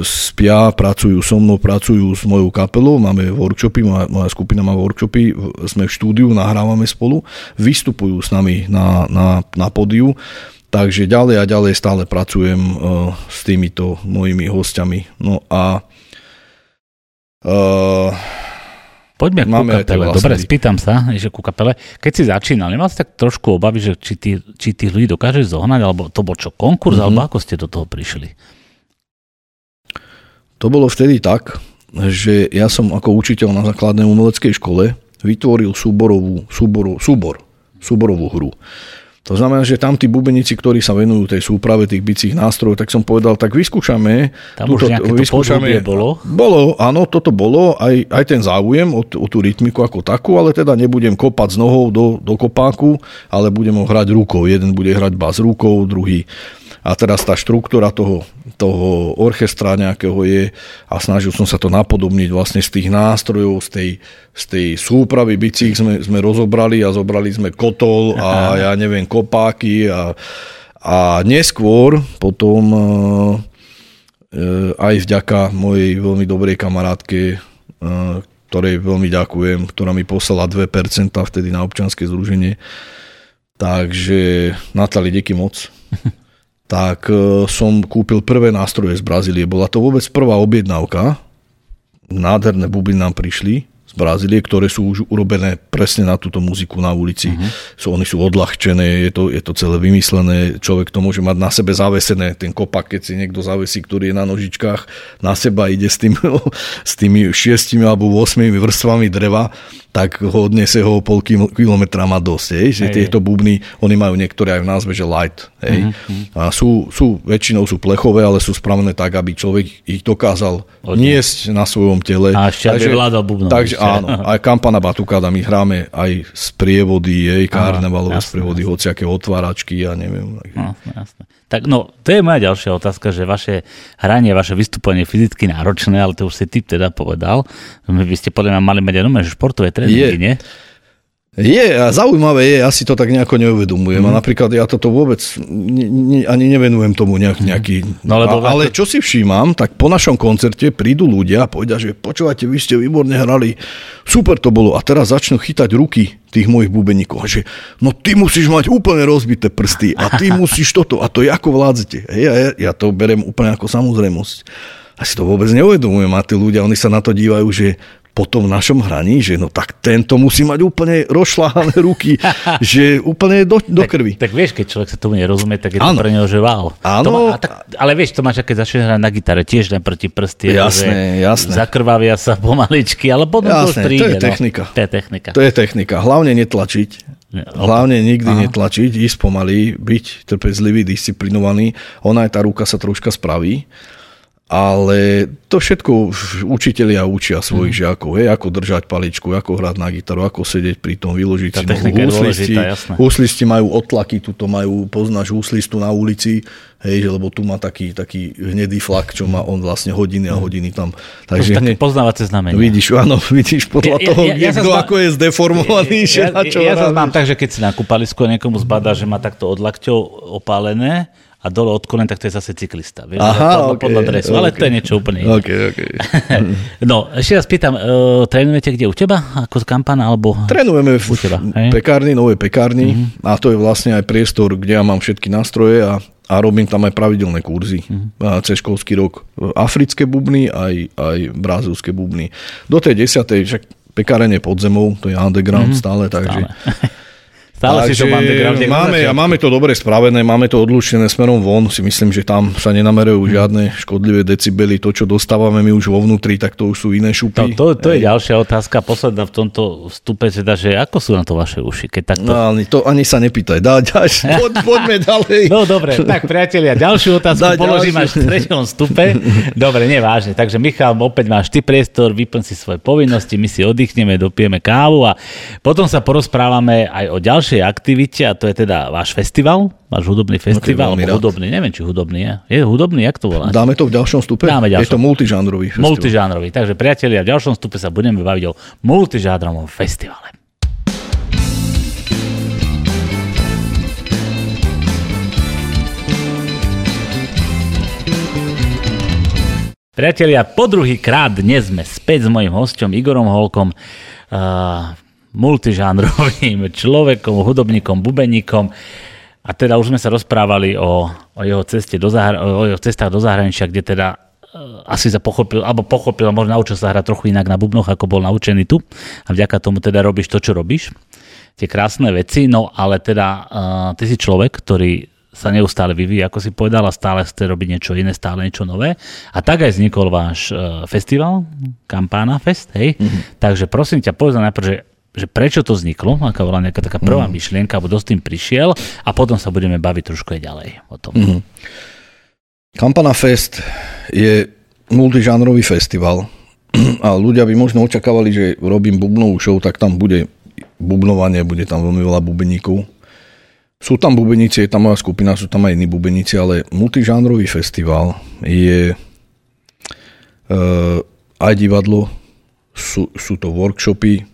spia, pracujú so mnou, pracujú s mojou kapelou, máme workshopy, moja, moja skupina má workshopy, sme v štúdiu, nahrávame spolu, vystupujú s nami na, na, na podiu, takže ďalej a ďalej stále pracujem uh, s týmito mojimi hostiami. No a uh, Poďme ku kapele. Vlastne Dobre, spýtam sa, že ku kapele. Keď si začínal, nemal si tak trošku obavy, že či, tí, či tých ľudí dokážeš zohnať, alebo to bol čo, konkurs, mm-hmm. alebo ako ste do toho prišli? To bolo vtedy tak, že ja som ako učiteľ na základnej umeleckej škole vytvoril súborovú, súbor, súbor, súborovú hru. To znamená, že tam tí bubenici, ktorí sa venujú tej súprave tých bicích nástrojov, tak som povedal, tak vyskúšame. Tam túto, už vyskúšame, bolo? Bolo, áno, toto bolo, aj, aj ten záujem o, o tú rytmiku ako takú, ale teda nebudem kopať s nohou do, do kopáku, ale budem ho hrať rukou. Jeden bude hrať bas rukou, druhý a teraz tá štruktúra toho, toho orchestra nejakého je a snažil som sa to napodobniť vlastne z tých nástrojov, z tej, z tej súpravy bicích sme, sme rozobrali a zobrali sme kotol a ja neviem kopáky a, a neskôr potom e, aj vďaka mojej veľmi dobrej kamarátke, e, ktorej veľmi ďakujem, ktorá mi poslala 2% vtedy na občanské združenie. Takže Natali, díky moc. tak e, som kúpil prvé nástroje z Brazílie. Bola to vôbec prvá objednávka. Nádherné bubny nám prišli z Brazílie, ktoré sú už urobené presne na túto muziku na ulici. Uh-huh. Sú, oni sú odľahčené, je to, je to celé vymyslené, človek to môže mať na sebe zavesené, ten kopak, keď si niekto zavesí, ktorý je na nožičkách, na seba ide s, tým, s tými šiestimi alebo 8 vrstvami dreva, tak ho odniesie ho pol kilometra má dosť. Hej? Že hej. tieto bubny, oni majú niektoré aj v názve, že light. Hej? Uh-huh. A sú, sú, väčšinou sú plechové, ale sú spravené tak, aby človek ich dokázal Odne. niesť na svojom tele. A ešte takže, vládal bubnom. Takže áno, aj kampana Batukáda, my hráme aj z prievody, jej karnevalové sprievody, hociaké otváračky, ja neviem. No, jasné. Tak no, to je moja ďalšia otázka, že vaše hranie, vaše vystupovanie fyzicky náročné, ale to už si typ teda povedal. Vy ste podľa mňa mali mať aj že športové tréningy, nie? Je a zaujímavé je, ja si to tak nejako neuvedomujem. Mm. A napríklad ja toto vôbec ne, ne, ani nevenujem tomu nejak, mhm. nejaký... No, lebo a, ale čo si všímam, tak po našom koncerte prídu ľudia a povedia, že počúvate, vy ste výborne hrali, super to bolo a teraz začnú chytať ruky tých mojich bubeníkov. Že no ty musíš mať úplne rozbité prsty a ty musíš toto a to ako vládzete. Hej, ja, ja to berem úplne ako samozrejmosť. A si to vôbec neuvedomujem a tí ľudia, oni sa na to dívajú, že po tom našom hraní, že no tak tento musí mať úplne rozšláhané ruky, že úplne do, do krvi. Tak, vieš, keď človek sa tomu nerozumie, tak je to ano. pre neho, že wow. Áno. To má, tak, ale vieš, to máš, keď začneš hrať na gitare, tiež len proti prsty. Jasné, jasné. Zakrvavia sa pomaličky, ale potom jasné, to už príde. to je technika. No. To je technika. To je technika. Hlavne netlačiť. Hlavne nikdy Aha. netlačiť, ísť pomaly, byť trpezlivý, disciplinovaný. Ona aj tá ruka sa troška spraví ale to všetko učitelia učia svojich mm. žiakov, hej, ako držať paličku, ako hrať na gitaru, ako sedieť pri tom, vyložiť Tá si nohu. Húslisti, húslisti majú otlaky, tuto majú, poznáš húslistu na ulici, hej, lebo tu má taký, taký hnedý flak, čo má on vlastne hodiny a mhm. hodiny tam. Takže to hneď, poznávacie znamenie. Vidíš, áno, vidíš podľa ja, toho, ja, ja, kto ja ako je zdeformovaný, ja, že na čo Ja, ja sa mám tak, že keď si na kúpalisku niekomu zbadá, že má takto od lakťov opálené, a dole od kolen, tak to je zase cyklista. Vieš, Aha, podľa, okay, podľa dresu, okay. ale to je niečo úplne iné. Okay, okay. no, ešte raz pýtam, uh, trénujete kde u teba? Ako kampana? Alebo... Trénujeme v u teba, pekárni, novej pekárni mm-hmm. a to je vlastne aj priestor, kde ja mám všetky nástroje a, a robím tam aj pravidelné kurzy. Mm-hmm. Cez školský rok africké bubny, aj, aj brazilské bubny. Do tej desiatej, však pekárenie pod zemou, to je underground mm-hmm. stále, takže... Stále. Stále Takže si to undergrounde. Máme, a máme to dobre spravené, máme to odlučené smerom von. Si myslím, že tam sa nenamerujú hmm. žiadne škodlivé decibely. To, čo dostávame my už vo vnútri, tak to už sú iné šupy. To, to, to je ďalšia otázka, posledná v tomto vstupe, teda, že ako sú na to vaše uši? Keď takto... No, ani, to ani sa nepýtaj. Dá, ďaž, poď, poďme ďalej. No dobre, tak priatelia, ďalšiu otázku Dá, položím ďalšiu. až v treťom stupe. Dobre, nevážne. Takže Michal, opäť máš ty priestor, vyplň si svoje povinnosti, my si oddychneme, dopijeme kávu a potom sa porozprávame aj o ďalšej aktivite a to je teda váš festival, váš hudobný festival, okay, hudobný, neviem, či hudobný je. Je hudobný, jak to volá? Dáme to v ďalšom stupe? Dáme ďalšom. Je to multižánrový festival. Multižánrový, takže priatelia, v ďalšom stupe sa budeme baviť o multižánrovom festivale. Priatelia, po druhý krát dnes sme späť s mojim hostom Igorom Holkom. Uh, multižánrovým človekom, hudobníkom, bubeníkom. A teda už sme sa rozprávali o, o, jeho, ceste do zahra- o jeho cestách do zahraničia, kde teda uh, asi sa pochopil, alebo pochopil, možno naučil sa hrať trochu inak na bubnoch, ako bol naučený tu. A vďaka tomu teda robíš to, čo robíš. Tie krásne veci, no ale teda uh, ty si človek, ktorý sa neustále vyvíja, ako si povedal, a stále chce robiť niečo iné, stále niečo nové. A tak aj vznikol váš uh, festival, Kampána Fest, hej? Mm-hmm. Takže prosím ťa, povedz najprv, že že prečo to vzniklo, aká bola nejaká taká prvá mm. myšlienka, alebo dosť tým prišiel a potom sa budeme baviť trošku aj ďalej o tom. Mm. Kampana Fest je multižánrový festival a ľudia by možno očakávali, že robím bubnovú show, tak tam bude bubnovanie, bude tam veľmi veľa bubeníkov. Sú tam bubeníci, je tam moja skupina, sú tam aj iní bubeníci, ale multižánrový festival je uh, aj divadlo, sú, sú to workshopy,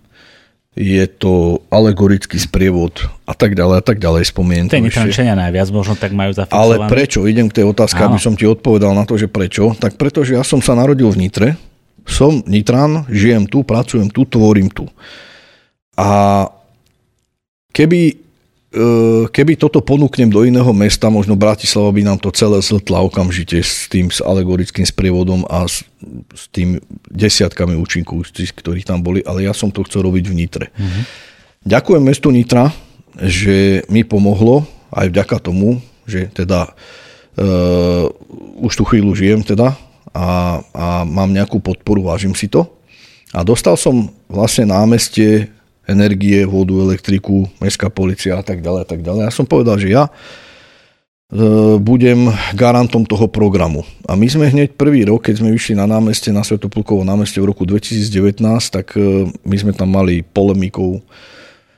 je to alegorický sprievod a tak ďalej a tak ďalej, spomiem to Nitrančania najviac možno tak majú zafixované. Ale prečo? Idem k tej otázke, Áno. aby som ti odpovedal na to, že prečo. Tak preto, že ja som sa narodil v Nitre, som Nitran, žijem tu, pracujem tu, tvorím tu. A keby keby toto ponúknem do iného mesta, možno Bratislava by nám to celé zltla okamžite s tým s alegorickým sprievodom a s, s tým desiatkami účinkov, ktorí tam boli, ale ja som to chcel robiť v Nitre. Mm-hmm. Ďakujem mestu Nitra, že mi pomohlo aj vďaka tomu, že teda uh, už tú chvíľu žijem teda a, a mám nejakú podporu, vážim si to. A dostal som vlastne námestie energie, vodu, elektriku, mestská policia a tak ďalej a tak ďalej. Ja som povedal, že ja e, budem garantom toho programu. A my sme hneď prvý rok, keď sme vyšli na námestie, na Svetoplukovo námestie v roku 2019, tak e, my sme tam mali polemikov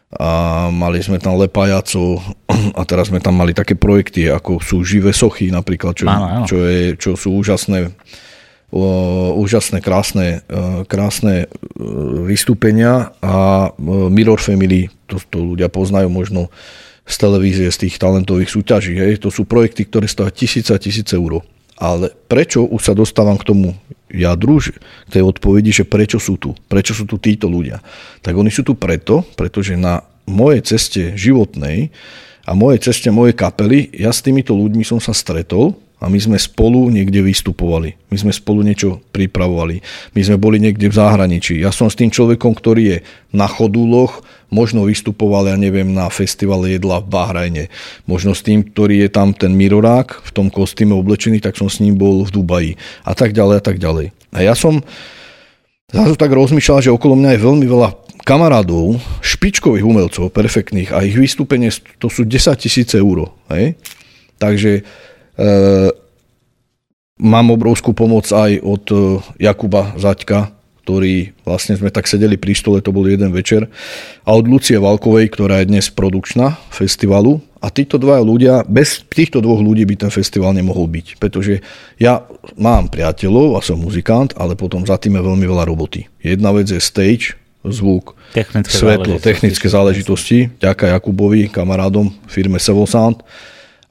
a mali sme tam lepájaco a teraz sme tam mali také projekty, ako sú živé sochy napríklad, čo, áno, áno. čo, je, čo sú úžasné úžasné, krásne, e, krásne e, vystúpenia a e, Mirror Family, to, to ľudia poznajú možno z televízie, z tých talentových súťaží. Hej. To sú projekty, ktoré stojí tisíce a tisíce eur. Ale prečo, už sa dostávam k tomu jadru, k tej odpovedi, že prečo sú tu? Prečo sú tu títo ľudia? Tak oni sú tu preto, pretože na mojej ceste životnej a mojej ceste mojej kapely, ja s týmito ľuďmi som sa stretol a my sme spolu niekde vystupovali. My sme spolu niečo pripravovali. My sme boli niekde v zahraničí. Ja som s tým človekom, ktorý je na chodúloch, možno vystupoval, ja neviem, na festivale jedla v Bahrajne. Možno s tým, ktorý je tam ten Mirorák v tom kostýme oblečený, tak som s ním bol v Dubaji. A tak ďalej, a tak ďalej. A ja som zase tak rozmýšľal, že okolo mňa je veľmi veľa kamarádov, špičkových umelcov, perfektných a ich vystúpenie to sú 10 tisíce eur. Takže mám obrovskú pomoc aj od e, Jakuba Zaďka, ktorý vlastne sme tak sedeli pri stole, to bol jeden večer, a od Lucie Valkovej, ktorá je dnes produkčná festivalu. A títo dva ľudia, bez týchto dvoch ľudí by ten festival nemohol byť, pretože ja mám priateľov a som muzikant, ale potom za tým je veľmi veľa roboty. Jedna vec je stage, zvuk, technické svetlo, záležitosti. technické záležitosti, ďaká Jakubovi, kamarádom firme Sevo Sound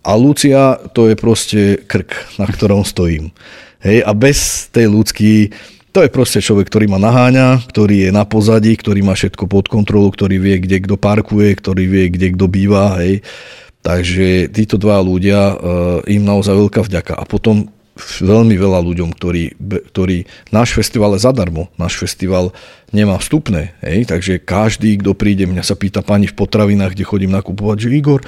A Lucia to je proste krk, na ktorom stojím. Hej, a bez tej ľudský, to je proste človek, ktorý ma naháňa, ktorý je na pozadí, ktorý má všetko pod kontrolu, ktorý vie, kde kto parkuje, ktorý vie, kde kto býva. Hej. Takže títo dva ľudia, uh, im naozaj veľká vďaka. A potom veľmi veľa ľuďom, ktorí, ktorí náš festival je zadarmo. Náš festival nemá vstupné. Hej? Takže každý, kto príde, mňa sa pýta pani v potravinách, kde chodím nakupovať, že Igor,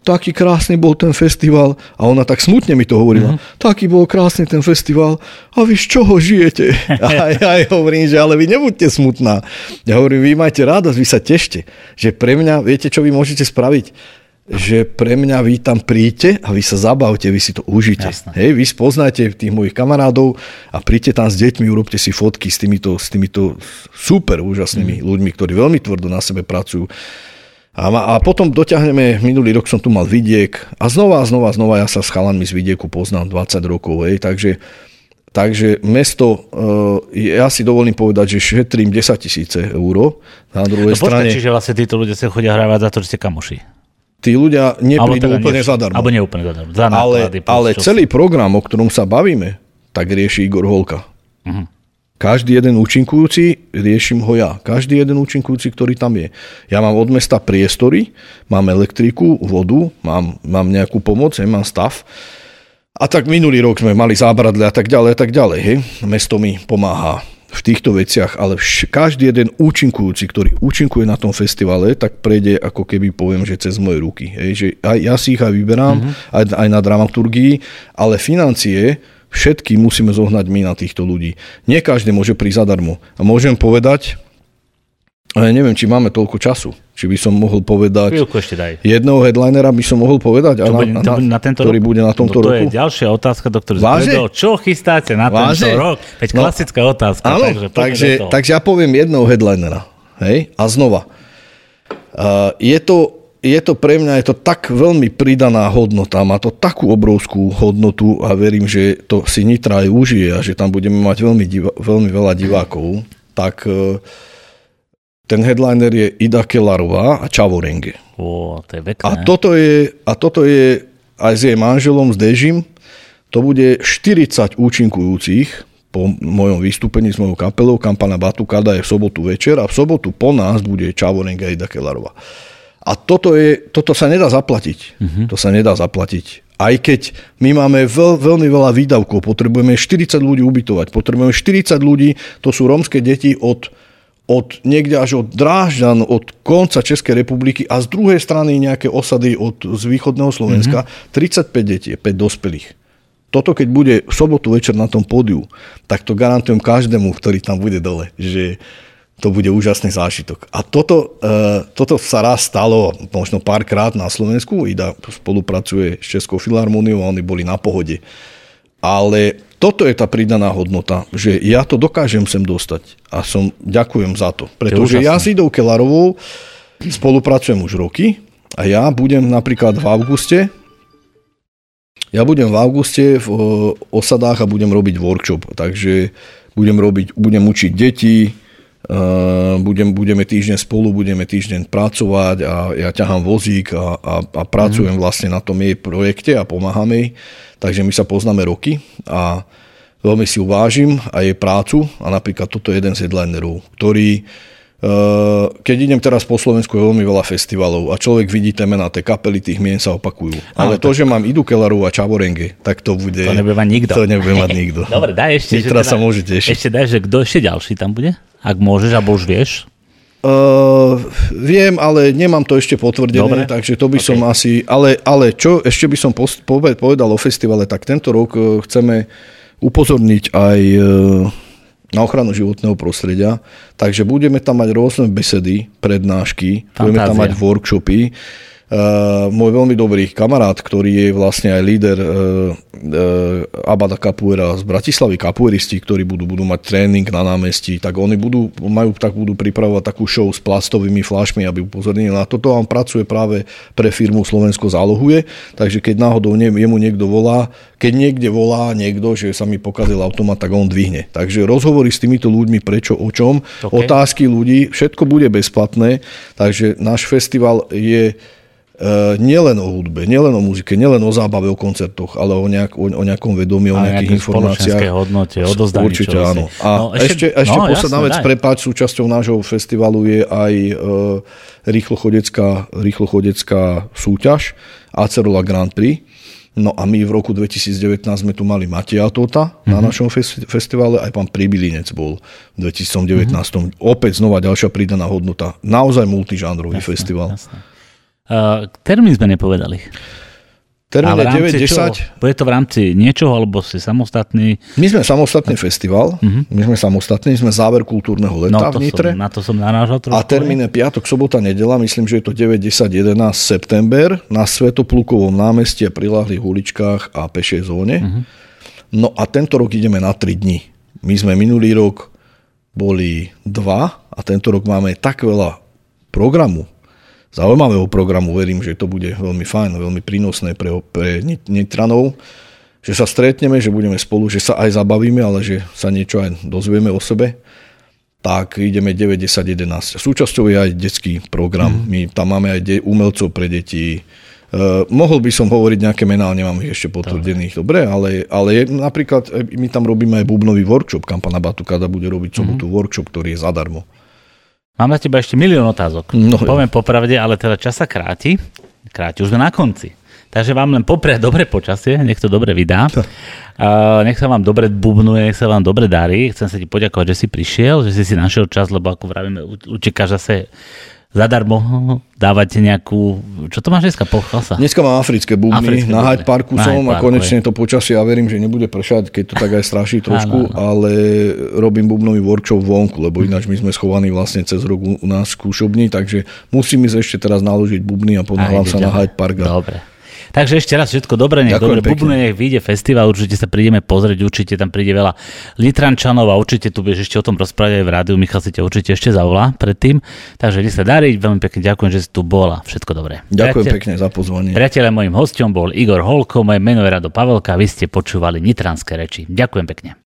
taký krásny bol ten festival. A ona tak smutne mi to hovorila. Mm-hmm. Taký bol krásny ten festival. A vy z čoho žijete? A ja aj hovorím, že ale vy nebuďte smutná. Ja hovorím, vy majte radosť, vy sa tešte. Že pre mňa, viete, čo vy môžete spraviť? že pre mňa vy tam príďte a vy sa zabavte, vy si to užite. Hej, vy spoznáte tých mojich kamarádov a príďte tam s deťmi, urobte si fotky s týmito, s týmito super úžasnými mm. ľuďmi, ktorí veľmi tvrdo na sebe pracujú. A, a potom doťahneme, minulý rok som tu mal vidiek a znova znova znova ja sa s chalanmi z vidieku poznám 20 rokov, hej, takže Takže mesto, eh, ja si dovolím povedať, že šetrím 10 tisíce eur. Na druhej no, strane... čiže vlastne títo ľudia sa chodia hrávať za to, že ste kamoši. Tí ľudia neprídu teda úplne nie, zadarmo. Alebo neúplne zadarmo. Za ale, ale celý program, o ktorom sa bavíme, tak rieši Igor Holka. Uh-huh. Každý jeden účinkujúci, riešim ho ja. Každý jeden účinkujúci, ktorý tam je. Ja mám od mesta priestory, mám elektriku, vodu, mám, mám nejakú pomoc, mám stav. A tak minulý rok sme mali zábradle a tak ďalej a tak ďalej. Hej. Mesto mi pomáha v týchto veciach, ale vš- každý jeden účinkujúci, ktorý účinkuje na tom festivale, tak prejde ako keby poviem, že cez moje ruky. Hej. Že aj ja si ich aj vyberám, mm-hmm. aj, aj na dramaturgii, ale financie Všetky musíme zohnať my na týchto ľudí. Nie každý môže prísť zadarmo. A môžem povedať, ale neviem, či máme toľko času. Či by som mohol povedať... Chvíľku ešte daj. Jedného headlinera by som mohol povedať, bude, na, bude na tento ktorý rok? bude na tomto no, to roku. To je ďalšia otázka, do ktorej čo chystáte na Váže? tento rok? Veď no, klasická otázka. Áno, takže, takže, takže ja poviem jedného headlinera. Hej? A znova. Uh, je to je to pre mňa je to tak veľmi pridaná hodnota, má to takú obrovskú hodnotu a verím, že to si Nitra aj užije a že tam budeme mať veľmi, diva, veľmi veľa divákov, tak e, ten headliner je Ida Kelarová a Čavorenge. Ó, to je. A toto je, a toto je aj s jej manželom, s Dežim, to bude 40 účinkujúcich po mojom vystúpení s mojou kapelou, kampana Batukada je v sobotu večer a v sobotu po nás bude Čavorenga a Ida Kelarová. A toto, je, toto sa nedá zaplatiť. Uh-huh. To sa nedá zaplatiť. Aj keď my máme veľ, veľmi veľa výdavkov, potrebujeme 40 ľudí ubytovať, potrebujeme 40 ľudí, to sú rómske deti od, od niekde až od Drážďan, od konca Českej republiky a z druhej strany nejaké osady od, z východného Slovenska, mm-hmm. 35 detí, 5 dospelých. Toto keď bude v sobotu večer na tom pódiu, tak to garantujem každému, ktorý tam bude dole, že to bude úžasný zážitok. A toto, e, toto sa raz stalo možno párkrát na Slovensku. Ida spolupracuje s Českou filharmóniou a oni boli na pohode. Ale toto je tá pridaná hodnota, že ja to dokážem sem dostať. A som ďakujem za to. Pretože ja s Idou Kelarovou spolupracujem už roky a ja budem napríklad v auguste ja budem v auguste v osadách a budem robiť workshop, takže budem, robiť, budem učiť deti, budem, budeme týždeň spolu, budeme týždeň pracovať a ja ťahám vozík a, a, a pracujem mm. vlastne na tom jej projekte a pomáham jej. Takže my sa poznáme roky a veľmi si uvážim a jej prácu a napríklad toto je jeden z headlinerov, ktorý ehm, keď idem teraz po Slovensku, je veľmi veľa festivalov a človek vidí tie mená, tie kapely tých mien sa opakujú. Ale, Ale to, že mám Idu Kelleru a Čavorenge, tak to bude... To nebude mať nikto. To nebude mať nikto. Dobre, daj ešte. Teraz teda, sa môže tešiť. Ešte daj, že kto ešte ďalší tam bude? Ak môžeš, alebo už vieš? Uh, viem, ale nemám to ešte potvrdené, Dobre. takže to by okay. som asi... Ale, ale čo ešte by som povedal o festivale, tak tento rok uh, chceme upozorniť aj uh, na ochranu životného prostredia, takže budeme tam mať rôzne besedy, prednášky, Fantázia. budeme tam mať workshopy, môj veľmi dobrý kamarát, ktorý je vlastne aj líder uh, uh, Abada Capoeira z Bratislavy, kapueristi, ktorí budú, budú mať tréning na námestí, tak oni budú, majú, tak budú pripravovať takú show s plastovými flášmi, aby upozornili na toto. A on pracuje práve pre firmu Slovensko zálohuje, takže keď náhodou jemu niekto volá, keď niekde volá niekto, že sa mi pokazil automat, tak on dvihne. Takže rozhovory s týmito ľuďmi, prečo, o čom, okay. otázky ľudí, všetko bude bezplatné, takže náš festival je nielen o hudbe, nielen o muzike, nielen o zábave, o koncertoch, ale o, nejak, o, o nejakom vedomí, o nejakých informáciách. hodnote, odozdaní Určite áno. A no, ešte, ešte, ešte no, posledná vec, prepáč, súčasťou nášho festivalu je aj uh, rýchlochodecká, rýchlochodecká súťaž Acerola Grand Prix. No a my v roku 2019 sme tu mali Matia Tota mm-hmm. na mhm. našom festi- festivale, aj pán Pribilinec bol v 2019. Mm-hmm. Opäť znova ďalšia pridaná hodnota. Naozaj multižánrový jasné, festival. Jasné. Uh, termín sme nepovedali. Termín je 9-10. Bude to v rámci niečoho, alebo si samostatný? My sme samostatný festival, uh-huh. my sme samostatní, sme záver kultúrneho leta no, v Nitre. Som, na to som narážal trošku. A termín je piatok, sobota, nedela, myslím, že je to 9, 10, 11 september na Svetoplukovom námestí a prilahlých uličkách a pešej zóne. Uh-huh. No a tento rok ideme na 3 dní. My sme minulý rok boli dva a tento rok máme tak veľa programu, zaujímavého programu. Verím, že to bude veľmi fajn, veľmi prínosné pre, pre Nitranov, že sa stretneme, že budeme spolu, že sa aj zabavíme, ale že sa niečo aj dozvieme o sebe. Tak ideme 9, 10, 11. Súčasťou je aj detský program. Mm. My tam máme aj de- umelcov pre deti. Uh, mohol by som hovoriť nejaké mená, ale nemám ich ešte potvrdených. Dobre, ale, ale je, napríklad e, my tam robíme aj bubnový workshop. Kampana Batukada bude robiť sobotu mm. workshop, ktorý je zadarmo. Mám na teba ešte milión otázok. No, Poviem popravde, ale teda čas sa kráti. Kráti, už sme na konci. Takže vám len popriať dobre počasie, nech to dobre vydá. Uh, nech sa vám dobre bubnuje, nech sa vám dobre darí. Chcem sa ti poďakovať, že si prišiel, že si si našiel čas, lebo ako vravíme, utekáš zase zadarmo dávate nejakú... Čo to máš dneska? Pochal sa? Dneska mám africké bubny. Africké na Hyde Parku na som Hyde a konečne to počasie, ja verím, že nebude pršať, keď to tak aj straší trošku, áno, áno. ale robím bubnový workshop vonku, lebo ináč my sme schovaní vlastne cez rok u nás v skúšobni, takže musím ísť ešte teraz naložiť bubny a ponáhľam sa na Hyde Park. Dobre. Takže ešte raz všetko dobré, nech Ďakujem dobre bubne, nech vyjde festival, určite sa prídeme pozrieť, určite tam príde veľa Litrančanov a určite tu budeš ešte o tom rozprávať aj v rádiu, Michal si ťa určite ešte zavolá predtým. Takže nech sa darí, veľmi pekne ďakujem, že si tu bola. Všetko dobré. Ďakujem Priateľ, pekne za pozvanie. Priateľe, mojim hostom bol Igor Holko, moje meno je Rado Pavelka, vy ste počúvali Nitranské reči. Ďakujem pekne.